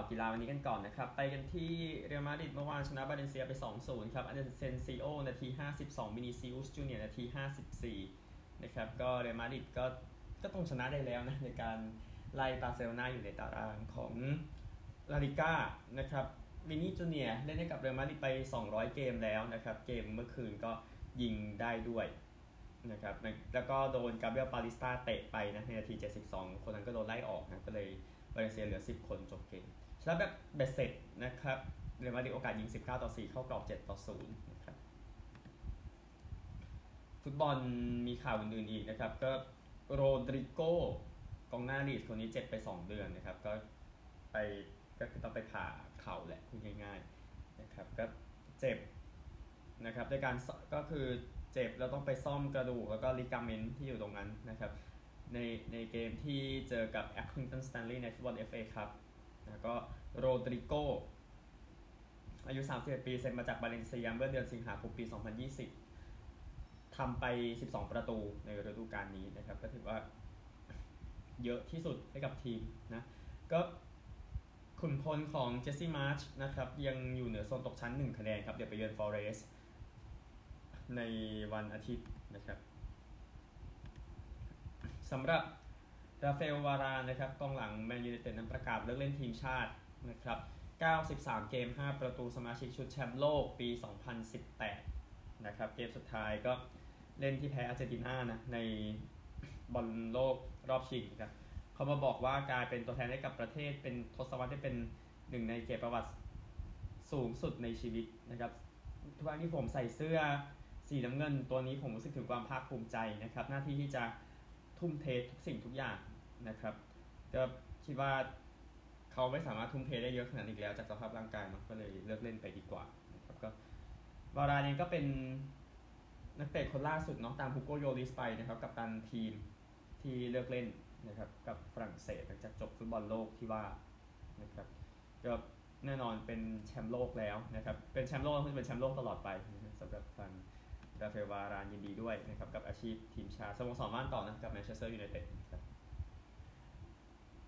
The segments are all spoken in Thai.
าวกีฬาวันนี้กันก่อนนะครับ ไปกันที่เรอัลมาดริดเมื่อวานชนะบาเลนเซียไป 2-0 ครับอันเดอร์เซนซิโอนาที 52วินิซิอุสจูเนียร์นาที 54 นะครับ ก็เรอัลมาดริดก็ก็ต้องชนะได้แล้วนะในการไล่บาร์เซโลนาอยู่ในตารางของลาลิก้านะครับวินิจูเนียร์เล่นให้กับเรอัลมาดริดไป 200 เกมแล้วนะครับ เกมเมื่อคืนก็ยิงได้ด้วยนะครับแล้วก็โดนกาเบรียลเปาลิสตาเตะไปนะในนาที 72 คนนั้นก็โดนไล่ออกนะก็เลยบาเลนเซียเหลือ 10 คนจบเกม ชนะแบบเบ็ดเสร็จนะครับเรอัลมาดริดโอกาสยิง 19 ต่อ 4 เข้ากรอบ 7 ต่อ0นะครับฟุตบอลมีข่าวอื่นๆอีกนะครับก็โรดริโกกองหน้าลีดคนนี้เจ็บไป 2 เดือนนะครับ ก็ไปก็คือต้องไปผ่าเข่าแหละพูดง่ายๆนะครับก็เจ็บนะครับด้วยการก็คือเจ็บแล้วต้องไปซ่อมกระดูกแล้วก็ ligament ที่อยู่ตรงนั้นนะครับในในเกมที่เจอกับแอคคิงตันสแตนลีย์ในฟุตบอล FA ครับ แล้วก็โรดริโกอายุ31ปีเซ็นมาจากบาเลนเซียเมื่อเดือนสิงหาคมปี 2020 ทำไป 12 ประตูในฤดูกาลนี้นะครับ ก็ถือว่าเยอะที่สุดให้กับทีมนะ ก็ขุนพลของเจสซี่มาร์ชนะครับ ยังอยู่เหนือโซนตกชั้น 1 คะแนนครับ เดี๋ยวไปเยือนฟอเรสต์ในวันอาทิตย์นะครับสำหรับ ราเอลวารานนะครับกองหลังแมนยูไนเต็ดนั้นประกาศเลิกเล่นทีมชาตินะครับ 93 เกม 5 ประตูสมาชิกชุดแชมป์โลกปี 2018 นะครับ เกมสุดท้ายก็เล่นที่แพ้อาร์เจนตินานะ ในบอลโลกรอบชิงครับเขามาบอกว่ากลายเป็นตัวแทนให้กับประเทศเป็นทศวรรษที่เป็นหนึ่งในเกียรติประวัติสูงสุดในชีวิตนะครับทุกครั้งที่ผมใส่เสื้อสีน้ำเงินตัวนี้ผมรู้สึกถึงความภาคภูมิใจนะครับ หน้าที่ที่จะ ทุ่มเททุกสิ่งทุกอย่างนะครับก็คิดว่าเขาไม่สามารถทุ่มเทได้เยอะขนาดนี้แล้วจากสภาพร่างกายเนก็เลยเลิกเล่นไปดีกว่านะครับก็วาราเองก็เป็นนักเตะคนล่าสุดเนาะตามฮูโกโยลิสไปนะครับกับตันทีมที่เลิกเล่นนะครับกับฝรั่งเศสหลังจากจบฟุตบอลโลกที่ว่านะครับก็แน่นอนเป็นแชมป์โลกแล้วนะครับเป็นแชมป์โลกแล้วจะเป็นแชมป์โลกตลอดไปสำหรับทาง ราเฟลวารานยินดีด้วยนะครับกับอาชีพทีมชาติสโมสรว่ากันต่อนะกับแมนเชสเตอร์ยูไนเต็ดครับ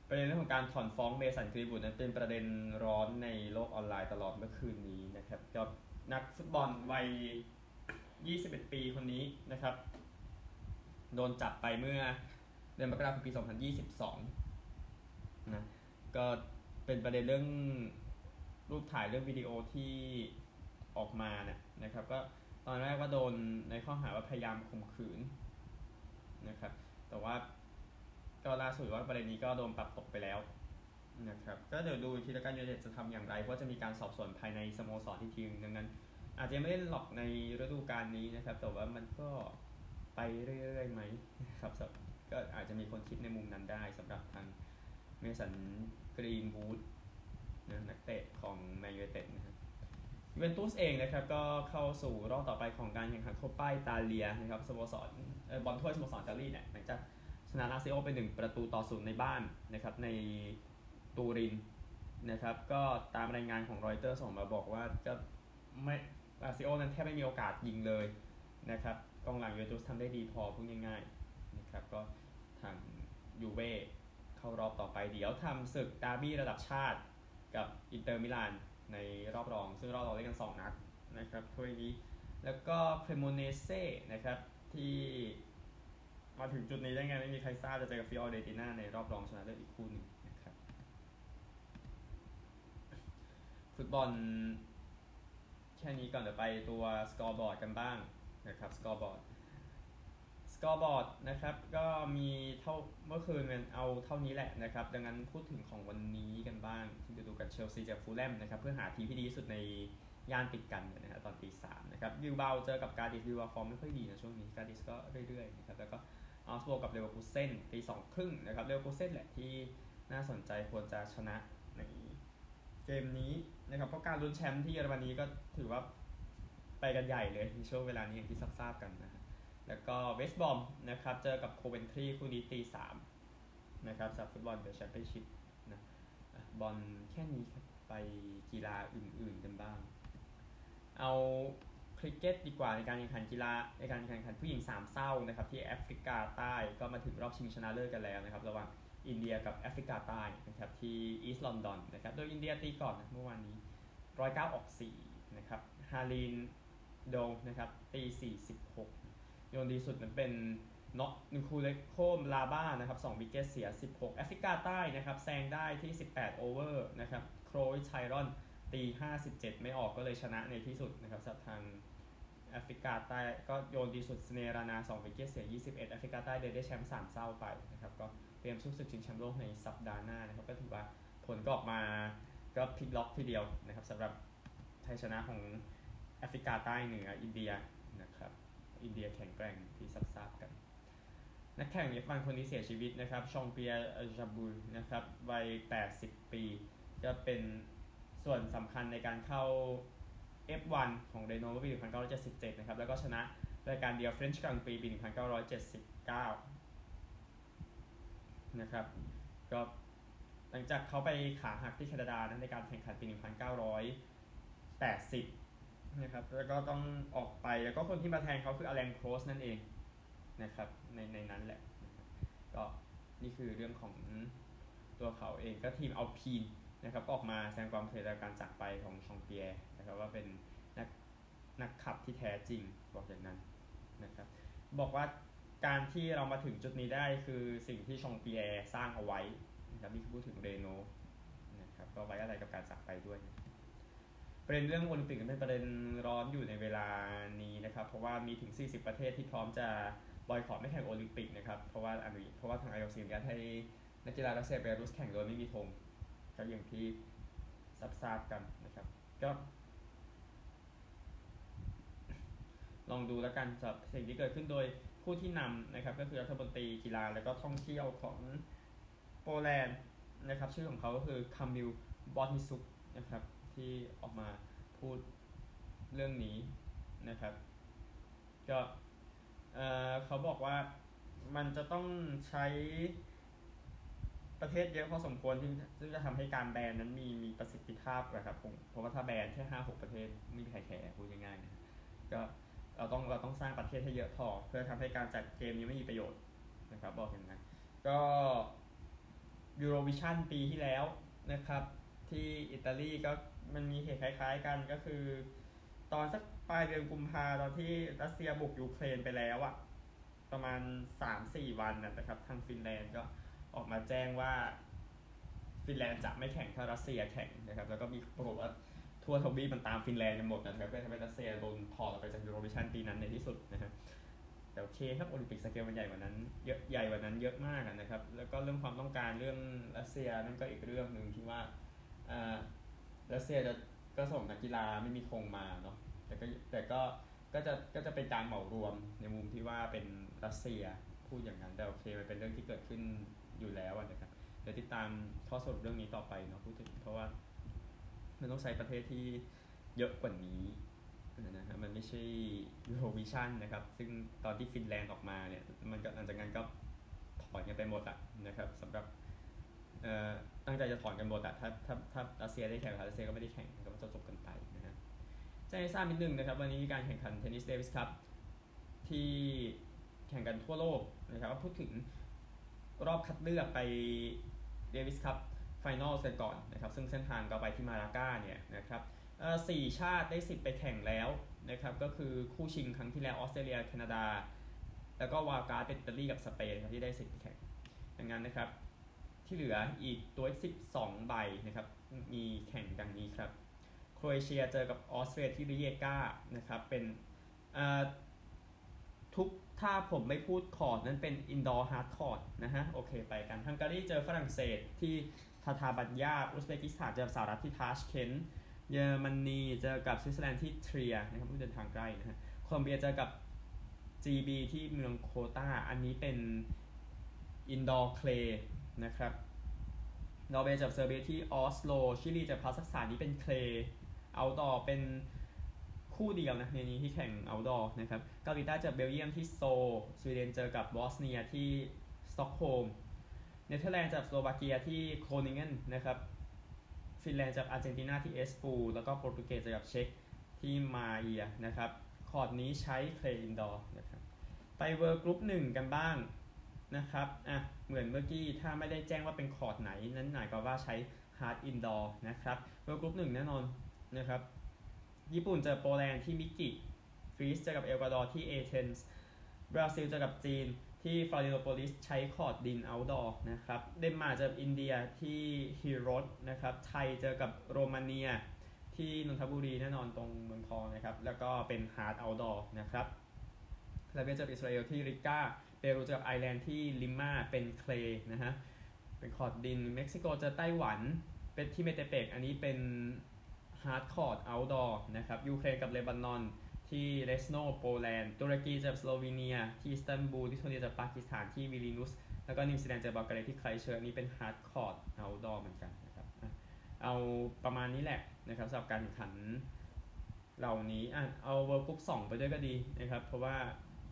ประเด็นเรื่องของการถอนฟ้องเมสันกรีนวูดนั้นเป็นประเด็นร้อนในโลกออนไลน์ตลอดเมื่อคืนนี้นะครับกับนักฟุตบอลวัย 21 ปีคนนี้นะครับ โดนจับไปเมื่อเดือนมกราคมปี 2022 นะ ก็เป็นประเด็นเรื่องรูปถ่ายเรื่องวิดีโอที่ออกมาเนี่ยนะครับ ก็ ตอนแรกว่าโดนในข้อหาว่าพยายามข่มขืนนะครับ แต่ว่าก็ล่าสุดว่าประเด็นนี้ก็โดนปัดตกไปแล้วนะครับ ก็เดี๋ยวดูทีละการยูเนเต็ดจะทำอย่างไร เพราะจะมีการสอบสวนภายในสโมสรที่ทีมดังนั้น อาจจะไม่ได้หลอกในฤดูกาลนี้นะครับ แต่ว่ามันก็ไปเรื่อยๆไหมครับก็อาจจะมีคนคิดในมุมนั้นได้สำหรับทางเมสันกรีนวูดนะนักเตะของแมนยูไนเต็ดนะครับ ยูเวนตุสเองนะครับก็เข้าสู่รอบต่อไปของการแข่งขันโคปาอิตาเลียนะครับสโมสรบอลถ้วยสโมสรอิตาลีเนี่ยหลังจากชนะลาซิโอไปหนึ่งประตูต่อศูนย์ในบ้านนะครับในตูรินนะครับก็ตามรายงานของรอยเตอร์ส่งมาบอกว่าจะไม่ลาซิโอนั้นแทบไม่มีโอกาสยิงเลยนะครับกองหลังยูเวนตุสทำได้ดีพอพูดง่ายๆนะครับก็ทางยูเว่เข้ารอบต่อไปเดี๋ยวทำศึกดาร์บี้ระดับชาติกับอินเตอร์มิลาน ในรอบรอง ซึ่งรอบรองเล่นกัน 2 นัดนะครับถ้วยนี้ แล้วก็เครโมเนเซ่นะครับที่มาถึงจุดนี้ได้ไง ไม่มีใครทราบจะเจอกับฟิออเรนติน่าในรอบรองชนะเลิศอีกคู่หนึ่งนะครับฟุตบอลแค่นี้ก่อนเดี๋ยวไปตัวสกอร์บอร์ดกันบ้างนะครับสกอร์บอร์ด กอร์บอร์ดนะครับก็มีเท่าเมื่อคืนมันเอาเท่านี้แหละนะครับ ดังนั้นพูดถึงของวันนี้กันบ้างที่จะดูกันเชลซีจากฟูลแลมนะครับเพื่อหาทีมที่ดีที่สุดในย่านติดกันนะครับตอนตีสามนะครับวิวเบลเจอกับการดิสวิวฟอร์มไม่ค่อยดีนะช่วงนี้การดิสก็เรื่อยๆนะครับแล้วก็อาร์สโบกับเลเวอร์คูเซ่นตีสองครึ่งนะครับเลเวอร์คูเซ่นแหละที่น่าสนใจควรจะชนะในเกมนี้นะครับเพราะการลุ้นแชมป์ที่เยอรมนีก็ถือว่าไปกันใหญ่เลยในช่วงเวลานี้อย่างที่ทราบกันนะ แล้วก็เวสต์บรอมนะครับเจอกับโคเวนทรีคู่นี้ตีสามนะครับสับฟุตบอลเดอะแชมเปี้ยนชิพนะบอลแค่นี้ครับไปกีฬาอื่นๆกันบ้าง เอาคริกเก็ตดีกว่าในการแข่งขันกีฬาในการแข่งขันผู้หญิงสามเส้านะครับที่แอฟริกาใต้ก็มาถึงรอบชิงชนะเลิศกันแล้วนะครับระหว่างอินเดียกับแอฟริกาใต้นะครับที่อีสต์ลอนดอนนะครับโดยอินเดียตีก่อนนะเมื่อวานนี้109ออก4นะครับฮารินโดนะครับตี46 โยนดีสุดนั้นเป็นน็อกนิคูเลโคมลาบ้านะครับ2วิกเกตเสีย 16 แอฟริกาใต้นะครับแซงได้ที่ 18 โอเวอร์นะครับโครยไทรอนตี 57 ไม่ออกก็เลยชนะในที่สุดนะครับสับทางแอฟริกาใต้ก็โยนดีสุดสเนรานา2 wicket เสีย 21 แอฟริกาใต้เลยได้แชมป์3เส้าไปนะครับก็เตรียมสู้ศึกชิงแชมป์โลกในสัปดาห์หน้านะครับก็ถือว่าผลก็ออกมาก็พลิกล็อกทีเดียวนะครับสำหรับชัยชนะของแอฟริกาใต้เหนืออินเดียนะครับ อินเดียแข็งแกร่งที่ทราบกัน นักแข่ง F1 คนนี้เสียชีวิตนะครับฌองปิแอร์ ฌาบูยนะครับวัย 80 ปี จะเป็นส่วนสำคัญในการเข้า F1 ของเรโนเมื่อปี 1977 นะครับ แล้วก็ชนะรายการเดียว French Grand Prix ปี 1979 นะครับ ก็หลังจากเขาไปขาหักที่แคนาดานะในการแข่งขันปี 1980 นะครับแล้วก็ต้องออกไปแล้วก็คนที่มาแทนเขาคืออ l ลนโครสนั่นเองนะครับในในนั้นแหละก็นี่คือเรื่องของตัวเขาเองก็ทีมเอาพีนนะครับออกมาแสดงความเสียใจการจากไปของชองเปียนะครับว่าเป็นนักนักขับที่แท้จริงบอกอย่างนั้นนะครับบอกว่าการที่เรามาถึงจุดนี้ได้คือสิ่งที่ชองเปียสร้างเอาไว้นะครับนี่คือพูดถึงเรโนนะครับก็ไว้อะไรกับการจากไปด้วย ประเด็นเรื่องโอลิมปิกเป็นประเด็นร้อนอยู่ในเวลานี้นะครับ เพราะว่ามีถึง 40 ประเทศที่พร้อมจะบอยคอรไม่แข่งโอลิมปิกนะครับ เพราะว่าอเมริเพราะว่าทางไอโอซีอนุญาตให้นักกีฬารัสเซียเบลารุสแข่งโดยไม่มีธงก็อย่างที่ทราบกันนะครับ ก็ ลองดูแล้วกันสำหรับสิ่งที่เกิดขึ้นโดยผู้ที่นำนะครับ ก็คือรัฐมนตรีกีฬาและก็ท่องเที่ยวของโปแลนด์นะครับ ชื่อของเขาก็คือคามิลบอตนิซุกนะครับ ที่ออกมาพูดเรื่องนี้นะครับ ก็เเขาบอกว่ามันจะต้องใช้ประเทศเยอะพอสมควรที่ซึ่งจะทำให้การแบนนั้นมีมีประสิทธิภาพนะครับผมเพราะว่าถ้าแบนแค่ห้าหกประเทศไม่มีใครแคร์พูดง่ายๆนะก็เราต้องเราต้องสร้างประเทศให้เยอะพอเพื่อทำให้การจัดเกมนี้ไม่มีประโยชน์นะครับ บอกอย่างนั้นก็ยูโรวิชั่นปีที่แล้วนะครับ ที่อิตาลีก็ มันมีเหตุคล้ายๆกันก็คือ ตอนสักปลายเดือนกุมภาตอนที่รัสเซียบุกยูเครนไปแล้วอะประมาณ3-4วันนะครับ ทางฟินแลนด์ก็ออกมาแจ้งว่า ฟินแลนด์จะไม่แข่งถ้ารัสเซียแข่งนะครับ แล้วก็มีปรากฏว่าทั่วทวีปมันตามฟินแลนด์กันหมดนะครับเพื่อทำให้รัสเซียโดนถอดออกไปจากยูโรวิชั่นปีนั้นในที่สุดนะครับแต่โอเคครับโอลิมปิกสเกลมันใหญ่กว่านั้นเยอะใหญ่กว่านั้นเยอะมากนะครับ แล้วก็เรื่องความต้องการเรื่องรัสเซียนั่นก็อีกเรื่องหนึ่งที่ว่า รัสเซียจะก็ส่งนักกีฬาไม่มีคงมาเนาะแต่ก็แต่ก็ก็จะก็จะเป็นการเหมารวมในมุมที่ว่าเป็นรัสเซียพูดอย่างนั้นแต่โอเคมันเป็นเรื่องที่เกิดขึ้นอยู่แล้วนะครับเดี๋ยวติดตามข้อสรุปเรื่องนี้ต่อไปเนาะพูดถึงเพราะว่ามันต้องใช้ประเทศที่เยอะกว่านี้นะฮะมันไม่ใช่ยูโรวิชั่นนะครับ ซึ่งตอนที่ฟินแลนด์ออกมาเนี่ยมันก็หลังจากนั้นก็ถอนกันไปหมดอะนะครับสำหรับ ตั้งใจจะถอนกันหมดอะถ้าถ้าถ้ารัสเซียได้แข่งรัสเซียก็ไม่ได้แข่งก็จะจบกันไปนะฮะจะให้ทราบนิดนึงนะครับ วันนี้มีการแข่งขันเทนนิสเดวิสครับที่แข่งกันทั่วโลกนะครับพูดถึงรอบคัดเลือกไปเดวิสคัพไฟนอลกันก่อนนะครับ ซึ่งเส้นทางก็ไปที่มาลากาเนี่ยนะครับสี่ชาติได้สิทธิ์ไปแข่งแล้วนะครับก็คือคู่ชิงครั้งที่แล้วออสเตรเลียแคนาดา แล้วก็ wild card เป็นอิตาลีกับสเปนที่ได้สิทธิ์ไปแข่งดังนั้นนะครับ ที่เหลืออีกตัว12 ใบนะครับ มีแข่งดังนี้ครับ โครเอเชียเจอกับออสเตรียที่ริเยกานะครับ เป็นทุกถ้าผมไม่พูดคอร์ดนั้นเป็น indoor hard court นะฮะ โอเคไปกันฮังการีเจอฝรั่งเศสที่ทาทาบัญญาอุซเบกิสถานเจอสหรัฐที่ทาชเคนเยอรมนีเจอกับสวิตเซอร์แลนด์ที่เทรียนะครับเดินทางใกล้นะฮะโคลอมเบียเจอกับ GB ที่เมืองโคตาอันนี้เป็น indoor clay นะครับนอร์เวย์จับเซอร์เบียที่ออสโลชิลีจับคาซัคสถานนี้เป็น clay outdoor เป็นคู่เดียวนะในนี้ที่แข่ง outdoor นะครับเกาหลีใต้เจอเบลเยียมที่โซลสวีเดนเจอกับบอสเนียที่สต็อกโฮล์มเนเธอร์แลนด์จับสโลวาเกียที่โกรนิงเกนนะครับฟินแลนด์จับอาร์เจนตินาที่เอสปูแล้วก็โปรตุเกสจับเช็กที่มาเอียนะครับคอร์ดนี้ใช้ clay indoor นะครับไป World Group หนึ่งกันบ้าง นะครับอะเหมือนเมื่อกี้ถ้าไม่ได้แจ้งว่าเป็นคอร์ดไหน นั้นหมายความว่าใช้ hard indoor นะครับ World Group หนึ่งแน่นอนนะครับ ญี่ปุ่นเจอโปแลนด์ที่มิกิกรีซเจอกับเอกวาดอร์ที่เอเธนส์บราซิลเจอกับจีนที่ฟลอเรียโนโปลิสใช้คอร์ดดิน outdoor นะครับ เดนมาร์กเจออินเดียที่ฮิโรตนะครับ ไทยเจอกับโรมาเนียที่นนทบุรีแน่นอนตรงเมืองทองนะครับ แล้วก็เป็น hard outdoor นะครับ ลัตเวียเจออิสราเอลที่ริก้า เปรูเจอกับไอร์แลนด์ที่ลิมาเป็น clay นะฮะเป็นคอร์ดดินเม็กซิโกเจอไต้หวันเป็นที่เมเตเปกอันนี้เป็นhard court outdoor นะครับยูเครนกับเลบานอนที่เลสโนโปแลนด์ตุรกีเจอสโลวีเนีย ที่อิสตันบูลลิทัวเนียเจอปากีสถานที่วิลนีอุส แล้วก็นิวซีแลนด์เจอบัลแกเรียที่ไครสต์เชิร์ชอันนี้เป็น hard court outdoor เหมือนกันนะครับเอาประมาณนี้แหละนะครับสำหรับการแข่งขันเหล่านี้อะเอา World Group สองไปด้วยก็ดีนะครับ เพราะว่า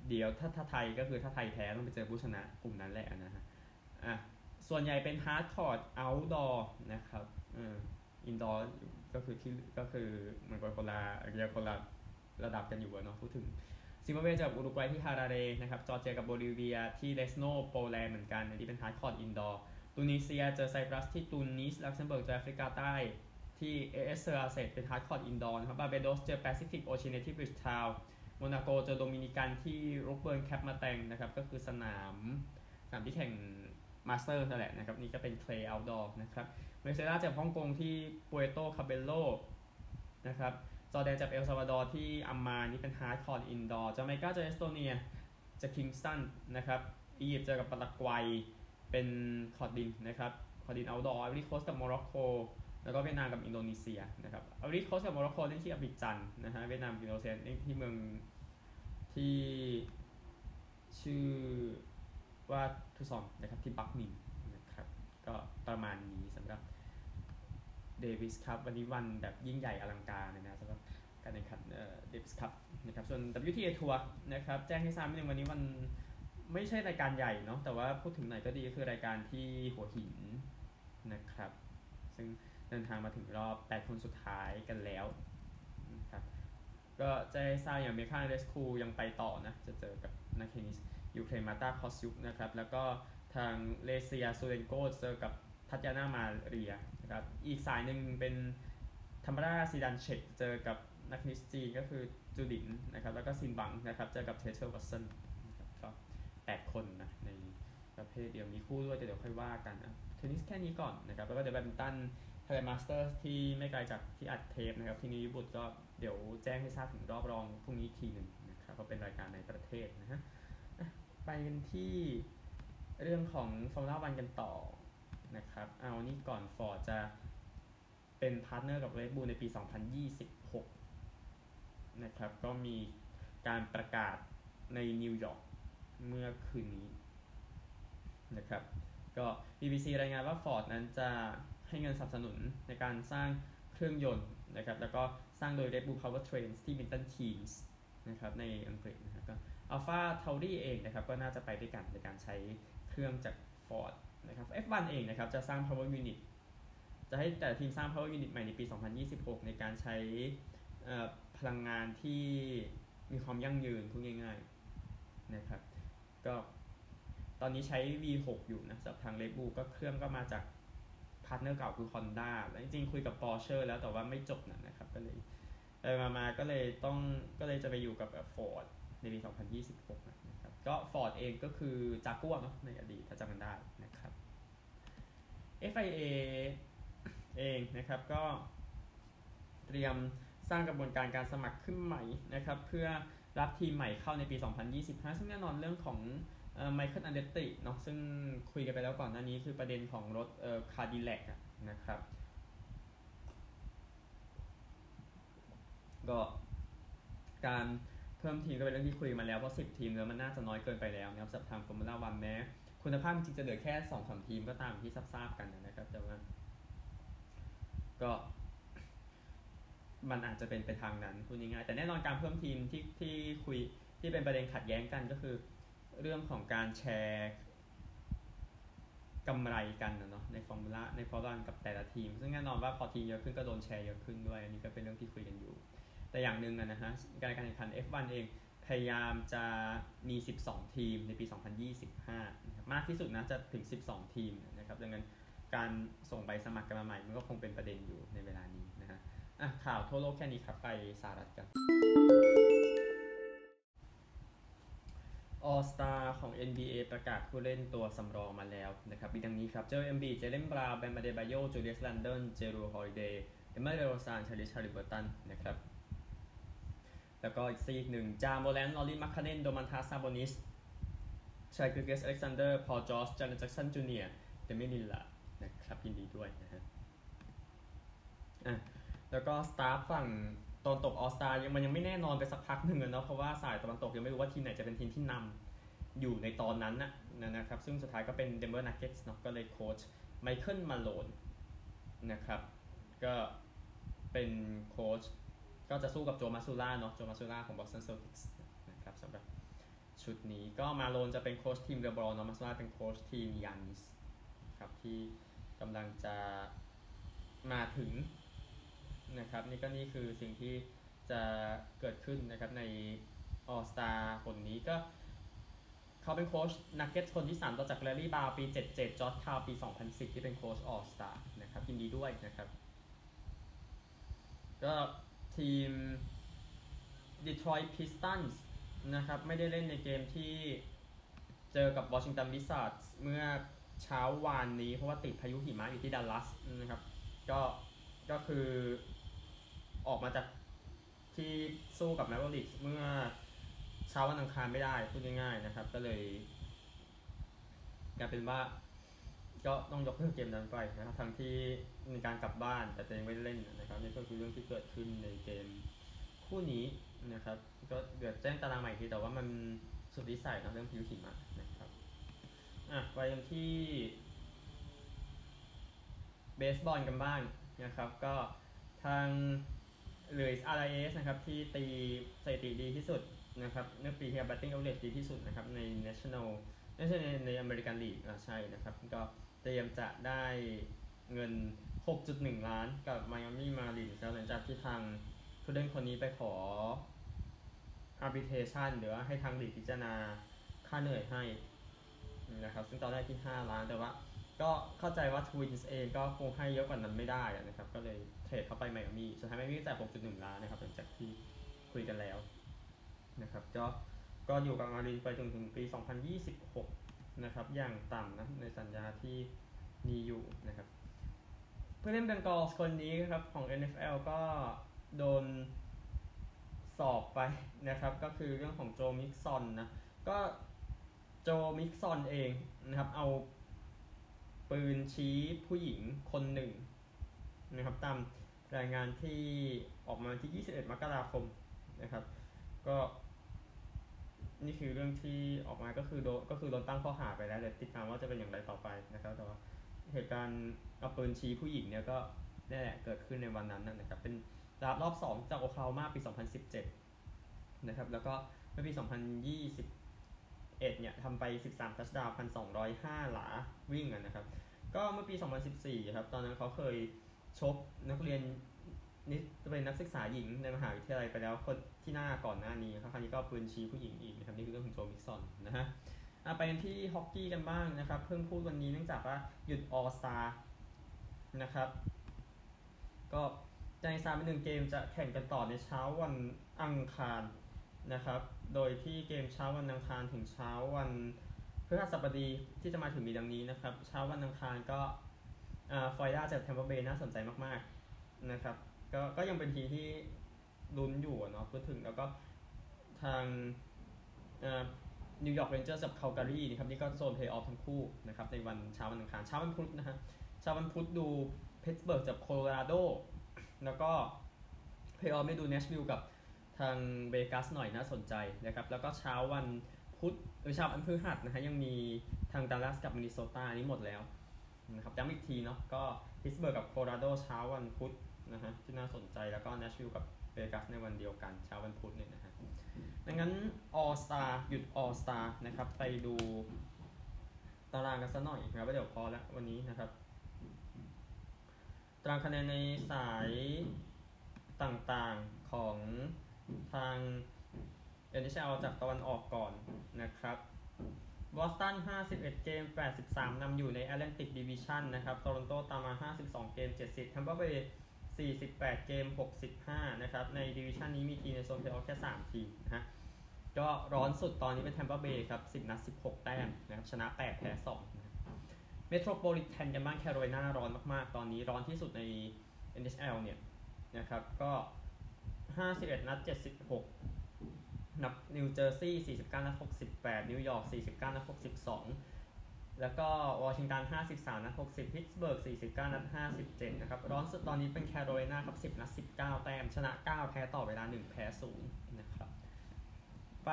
เดี๋ยวถ้าถ้าไทยก็คือถ้าไทยแพ้ต้องไปเจอผู้ชนะกลุ่มนั้นแหละนะฮะอะส่วนใหญ่เป็น hard court outdoorนะครับอ่า indoor ก็คือที่ก็คือเหมันก็คนละยังคนละระดับกันอยู่เนาะพูดถึงซิมบับเวเจอกับอุรุกวัยที่ฮาราเรนะครับจอร์เจียกับโบลิเวียที่เลสโนโปแลนด์เหมือนกันอันนี้เป็น hard court indoor ตูนิเซียเจอไซปรัสที่ตูนิสลักเซมเบิร์กเจอแอฟริกาใต้ที่เอเอสเซอร์อาเซตเป็น hard court indoor นะครับบาร์เบโดสเจอแปซิฟิกโอเชียนที่บริดจ์ทาวน์ โมนาโกเจอโดมินิกันที่รูเบิร์นแคปมาแตงนะครับก็คือสนามสนามที่แข่งมาสเตอร์นั่นแหละนะครับนี่ก็เป็น clay outdoor นะครับเวเนซุเอลาเจอฮ่องกงที่ปูเอโตคาเบโลนะครับจอร์แดนเจอเอลซัลวาดอร์ที่อัมมานี่เป็น hard court indoor จาเมกาเจอเอสโตเนียที่คิงสตันนะครับอียิปต์เจอกับปารากวัยเป็นคอร์ดินนะครับคอร์ดิน outdoor ไอวอรีโคสต์กับโมร็อกโก แล้วก็เวียดนามกับอินโดนีเซียนะครับไอวอรีโคสต์กับโมร็อกโกเล่นที่อบิจันนะฮะเวียดนามกับอินโดนีเซียเล่นที่เมืองที่ชื่อว่าทุซอนนะครับที่บักมินนะครับก็ประมาณนี้สำหรับเดวิสครับวันนี้วันแบบยิ่งใหญ่อลังการเลยนะสำหรับการแข่งขันเดวิสครับนะครับส่วน WTA ทัวร์นะครับแจ้งให้ทราบนิดนึงวันนี้วันไม่ใช่รายการใหญ่เนาะแต่ว่าพูดถึงไหนก็ดีก็คือรายการที่หัวหินนะครับซึ่ง เดินทางมาถึงรอบ 8 คนสุดท้ายกันแล้วนะครับก็จะให้ทราบอย่างเมคาเรสคูยังไปต่อนะ จะเจอกับนักเทนนิสยูเครนมาตาคอสยุกนะครับ แล้วก็ทางเลเซียซูเรนโกเจอกับทัตยานามาเรียนะครับอีกสายหนึ่งเป็นธรรมราซีดันเชกเจอกับนักเทนนิสจีนก็คือจูดินนะครับ แล้วก็ซินบังนะครับ เจอกับเทเทอร์วัตสันนะครับก็8คนนะในประเภทเดียวมีคู่ด้วยแต่เดี๋ยวค่อยว่ากันนะเทนนิสแค่นี้ก่อนนะครับ แล้วก็เดี๋ยวแบดมินตัน ไทยมาสเตอร์ที่ไม่ไกลจากที่อัดเทปนะครับ ที่นิมิบุตรก็เดี๋ยวแจ้งให้ทราบถึงรอบรองพรุ่งนี้ทีหนึ่งนะครับเพราะเป็นรายการในประเทศนะฮะไปกันที่เรื่องของฟอร์มูล่าวันกันต่อนะครับ เอานี่ก่อนฟอร์ดจะเป็น partner กับ Red Bull ในปี 2026 นะครับ ก็มีการประกาศในนิวยอร์กเมื่อคืนนี้นะครับ ก็ BBC รายงานว่า Ford นั้นจะ ให้เงินสนับสนุนในการสร้างเครื่องยนต์นะครับแล้วก็สร้างโดย Red Bull Powertrains ที่ Milton Keynes นะครับในอังกฤษนะครับก็ Alpha Tauri เองนะครับก็น่าจะไปด้วยกันในการใช้เครื่องจาก Ford นะครับ F1 เองนะครับจะสร้าง Power Unit จะให้แต่ทีมสร้าง Power Unit ใหม่ในปี 2026 ในการใช้พลังงานที่มีความยั่งยืนพูดง่ายๆนะครับก็ตอนนี้ใช้ V6 อยู่นะสำหรับทาง Red Bull ก็เครื่องก็มาจาการ์ทเนอร์เก่าคือ Honda แล้วจริงๆคุยกับ Porsche แล้วแต่ว่าไม่จบนะครับ ก็เลยไปมาๆก็เลยต้องก็เลยจะไปอยู่กับ Ford ในปี 2026 นะครับ ก็ Ford เองก็คือจากัวเนาะในอดีตถ้าจำกันได้นะครับ FIA เองนะครับก็เตรียมสร้างกระบวนการการสมัครขึ้นใหม่นะครับ เพื่อรับทีมใหม่เข้าในปี 2025 ซึ่งแน่นอนเรื่องของ ไมเคิลอันเดรตติเนาะซึ่งคุยกันไปแล้วก่อนหน้านี้คือประเด็นของรถเอ่อ Cadillac นะครับก็การเพิ่มทีมก็เป็นเรื่องที่คุยมาแล้ว เพราะ10ทีมแล้วมันน่าจะน้อยเกินไปแล้วนะครับสำหรับทางฟอร์มูล่าวันแม้คุณภาพจริงจะเหลือแค่2-3ทีมก็ตามที่ทราบกันนะครับ แต่ว่า ก็มันอาจจะเป็นไปทางนั้นพูดง่ายๆแต่แน่นอนการเพิ่มทีมที่ที่คุยที่เป็นประเด็นขัดแย้งกันก็คือ เรื่องของการแชร์กำไรกันนะเนาะในฟอร์มูล่าในฟอร์มูล่ากับแต่ละทีม ซึ่งแน่นอนว่าพอทีมเยอะขึ้นก็โดนแชร์เยอะขึ้นด้วยอันนี้ก็เป็นเรื่องที่คุยกันอยู่ แต่อย่างหนึ่งนะฮะการแข่งขัน F1 เองพพยายามจะมี 12 ทีมในปี 2025นะครับมากที่สุดนะจะถึง 12 ทีมนะครับดังนั้นการส่งใบสมัครกันมาใหม่มันก็คงเป็นประเด็นอยู่ในเวลานี้นะฮะอะข่าวทั่วโลกแค่นี้ครับไปสหรัฐกัน All Star ของ NBA ประกาศผู้เล่นตัวสำรองมาแล้วนะครับมีดังนี้ครับ โจเอลเอ็มบีดเจเลนบราวน์แบมอเดบาโยจูเลียสแรนเดิลจรูฮอลิเดย์เดมาร์เดโรซานไทรีสฮาลิเบอร์ตันนะครับ แล้วก็อีกซีกหนึ่ง จามอแรนต์ลอรีมาร์คคาเนนโดมันตาสซาโบนิสเชกิลเจียสอเล็กซานเดอร์ พอลจอร์จจาเรนแจ็กสันจูเนียร์เดเมียนลิลลาร์ดนะครับยินดีด้วยนะฮะอะแล้วก็ staff ฝั่ง ตะวันตก All Star ยังมันยังไม่แน่นอนไปสักพักหนึ่งเนาะเพราะว่าสายตะวันตกยังไม่รู้ว่าทีมไหนจะเป็นทีมที่นำอยู่ในตอนนั้นนะนะครับ ซึ่งสุดท้ายก็เป็นเดนเวอร์นักเก็ตส์เนาะก็เลยโค้ชไมเคิลมาโลนนะครับก็เป็นโค้ชก็จะสู้กับโจมาซูล่าเนาะโจมาซูล่าของ Boston Celtics นะครับสำหรับชุดนี้ก็มาโลนจะเป็นโค้ชทีมเลบรอนเนาะมาซูล่าเป็นโค้ชทีมยานิสครับที่กำลังจะมาถึง นะครับนี่ก็นี่คือสิ่งที่จะเกิดขึ้นนะครับใน All Star คนนี้ก็เขาเป็นโค้ชนักเก็ตคนที่ 3 ต่อจากแลร์รี่บราวน์ปี 77 จอร์จคาร์ลปี 2010 ที่เป็นโค้ช All Star นะครับยินดีด้วยนะครับ ก็ทีม Detroit Pistons นะครับไม่ได้เล่นในเกมที่เจอกับ Washington Wizards เมื่อเช้าวานนี้เพราะว่าติดพายุหิมะอยู่ที่ดัลลัสนะครับ ก็ก็คือ ออกมาจากที่สู้กับ Mavericks เมื่อเช้าวันอังคารไม่ได้พูดง่ายๆนะครับ ก็เลยกลายเป็นว่าก็ต้องยกเลิกเกมนั้นไปนะครับทั้งที่มีการกลับบ้านแต่ตัวเองไม่ได้เล่นนะครับนี่ก็คือเรื่องที่เกิดขึ้นในเกมคู่นี้นะครับ ก็เดี๋ยวแจ้งตารางใหม่ทีแต่ว่ามันสุดวิสัยนะเรื่องพิวหิมะนะครับอะไปกันที่เบสบอลกันบ้างนะครับ ก็ทาง หรือ RIS นะครับที่ตีสถิติดีที่สุดนะครับเมื่อปีที่ batting average ดีที่สุดนะครับใน national ไม่ใช่ในในอเมริกันลีกอะใช่นะครับ ก็เตรียมจะได้เงิน 6.1 ล้านกับ Miami Marlins แล้วหลังจากที่ทางผู้เล่นคนนี้ไปขอ arbitration หรือว่าให้ทางลีกพิจารณาค่าเหนื่อยให้นะครับซึ่งตอนแรกที่ 5 ล้านแต่ว่า ก็เข้าใจว่า Twins เองก็คงให้เยอะกว่านั้นไม่ได้นะครับ ก็เลยเทรดเข้าไปไมอามี่สุดท้ายไมอามี่จ่าย6.1 ล้านนะครับหลังจากที่คุยกันแล้วนะครับ ก็ก็อยู่กับมารินไปจนถึงปี 2026 นะครับ อย่างต่ำนะในสัญญาที่มีอยู่นะครับ เพื่อนเล่นเบงกอลส์คนนี้ครับของ NFL ก็โดนสอบไปนะครับ ก็คือเรื่องของโจมิกซอนนะ ก็โจมิกซอนเองนะครับ เอา ปืนชี้ผู้หญิงคนหนึ่งนะครับตามรายงานที่ออกมาที่ 21 มกราคมนะครับ ก็นี่คือเรื่องที่ออกมาก็คือโดก็คือโดนตั้งข้อหาไปแล้วเดี๋ยวติดตามว่าจะเป็นอย่างไรต่อไปนะครับ แต่ว่าเหตุการณ์เอาปืนชี้ผู้หญิงเนี่ยก็นี่แหละเกิดขึ้นในวันนั้นนะครับ เป็นรอบรอบ 2 จากโอคลาโฮมาปี 2017 นะครับ แล้วก็เมื่อปี 2021เนี่ยทำไป 13 ทัชดาว1,205 หลาวิ่งนะครับ ก็เมื่อปี 2014 ครับ ตอนนั้นเขาเคยชกนักเรียนนี่จะเป็นนักศึกษาหญิงในมหาวิทยาลัยไปแล้วคนที่หน้าก่อนหน้านี้ครับคราวนี้ก็ปืนชี้ผู้หญิงอีกนะครับนี่คือเรื่องของโจมิกซอนนะฮะไปกันที่ฮอกกี้กันบ้างนะครับ เพิ่งพูดวันนี้เนื่องจากว่าหยุดออสตานะครับ ก็ในซาเป็นหนึ่งเกมจะแข่งกันต่อในเช้าวันอังคารนะครับ โดยที่เกมเช้าวันอังคารถึงเช้าวันพฤหัสบดีที่จะมาถึงมีดังนี้นะครับ เช้าวันอังคารก็ฟลอริดาจากแทมเปอร์เบย์น่าสนใจมากๆนะครับก็ก็ยังเป็นทีที่ลุ้นอยู่เนาะพูดถึงแล้วก็ทางนิวยอร์กเรนเจอร์กับคาลการีนะครับนี่ก็โซนเพลย์ออฟทั้งคู่นะครับในวันเช้าวันอังคารเช้าวันพุธนะฮะเช้าวันพุธดูพิตต์สเบิร์กกับโคโลราโดแล้วก็เพลย์ออฟไม่ดูเนชวิลล์กับ ทางเวกัสหน่อยน่าสนใจนะครับ แล้วก็เช้าวันพุธหรือเช้าวันพฤหัสนะฮะยังมีทางดัลลัสกับมินนิโซตานี้หมดแล้วนะครับย้ำอีกทีเนาะก็พิตต์สเบิร์กกับโคโลราโดเช้าวันพุธนะฮะที่น่าสนใจแล้วก็เนชวิลล์กับเวกัสในวันเดียวกันเช้าวันพุธเนี่ยนะฮะดังนั้น All Star หยุด All Star นะครับไปดูตารางกันสักหน่อยนะครับเดี๋ยวพอแล้ววันนี้นะครับตารางคะแนนในสายต่างๆของ ทาง NHL จากตะวันออกก่อนนะครับบอสตัน 51 เกม 83 นำอยู่ใน Atlantic Division นะครับโตรอนโตตามมา 52 เกม 70 Tampa Bay 48 เกม 65 นะครับ ในดิวิชันนี้มีทีมในโซนเพลย์ออฟแค่ 3 ทีมนะฮะ ก็ร้อนสุดตอนนี้เป็น Tampa Bay ครับ 10 นัด 16 แต้มนะครับ ชนะ 8 แพ้ 2 เมโทรโพลิแทนกันบ้างแคโรไลนาร้อนมาก ๆ ตอนนี้ร้อนที่สุดใน NHL เนี่ยนะครับ ก็ 51 นัด 76 นับนิวเจอร์ซีย์49 นัด 68 นิวยอร์ก 49 นัด 62 แล้วก็วอชิงตัน 53 นัด 60 พิตต์สเบิร์ก 49 นัด 57 นะครับร้อนสุดตอนนี้เป็นแคโรไลนาครับ 10 นัด 19 แต้ม ชนะ 9 แพ้ต่อเวลา 1 แพ้ 0 นะครับ ไป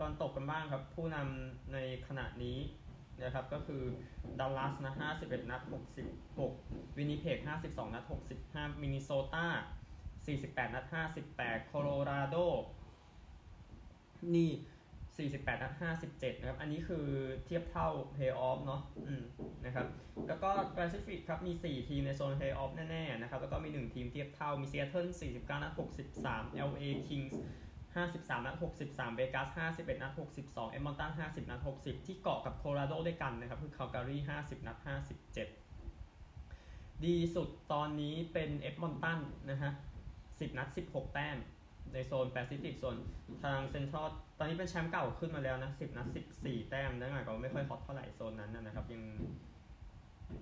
ตะวันตกกันบ้างครับ ผู้นำในขณะนี้นะครับก็คือดัลลัสนะ51 นัด 66 วินิเพก52 นัด 65 มินนิโซตา 48 นัด 58 โคโลราโด นี่ 48 นัด 57 นะครับ อันนี้คือเทียบเท่า Playoff เนาะอืมนะครับ แล้วก็ Pacific ครับ มี 4 ทีมในโซน Playoff แน่ๆนะครับ แล้วก็มี 1 ทีมเทียบเท่า มี Seattle 49 นัด 63 LA Kings 53 นัด 63 Vegas 51 นัด 62 Edmonton 50 นัด 60 ที่เกาะกับโคโลราโดด้วยกันนะครับ คือ Calgary 50 นัด 57 ดีสุดตอนนี้เป็น Edmonton นะฮะ 10 นัด 16 แต้ม ในโซนแปซิฟิกโซนทางเซ็นทรัลตอนนี้เป็นแชมป์เก่าขึ้นมาแล้วนะ 10 นัด 14 แต้มนั่นหมายความว่าไม่ค่อยฮอตเท่าไหร่โซนนั้นนะครับ ยัง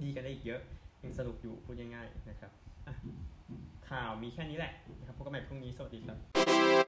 ดีกันได้อีกเยอะยังสนุกอยู่พูดง่ายๆนะครับข่าวมีแค่นี้แหละนะครับพบกันใหม่พรุ่งนี้สวัสดีครับ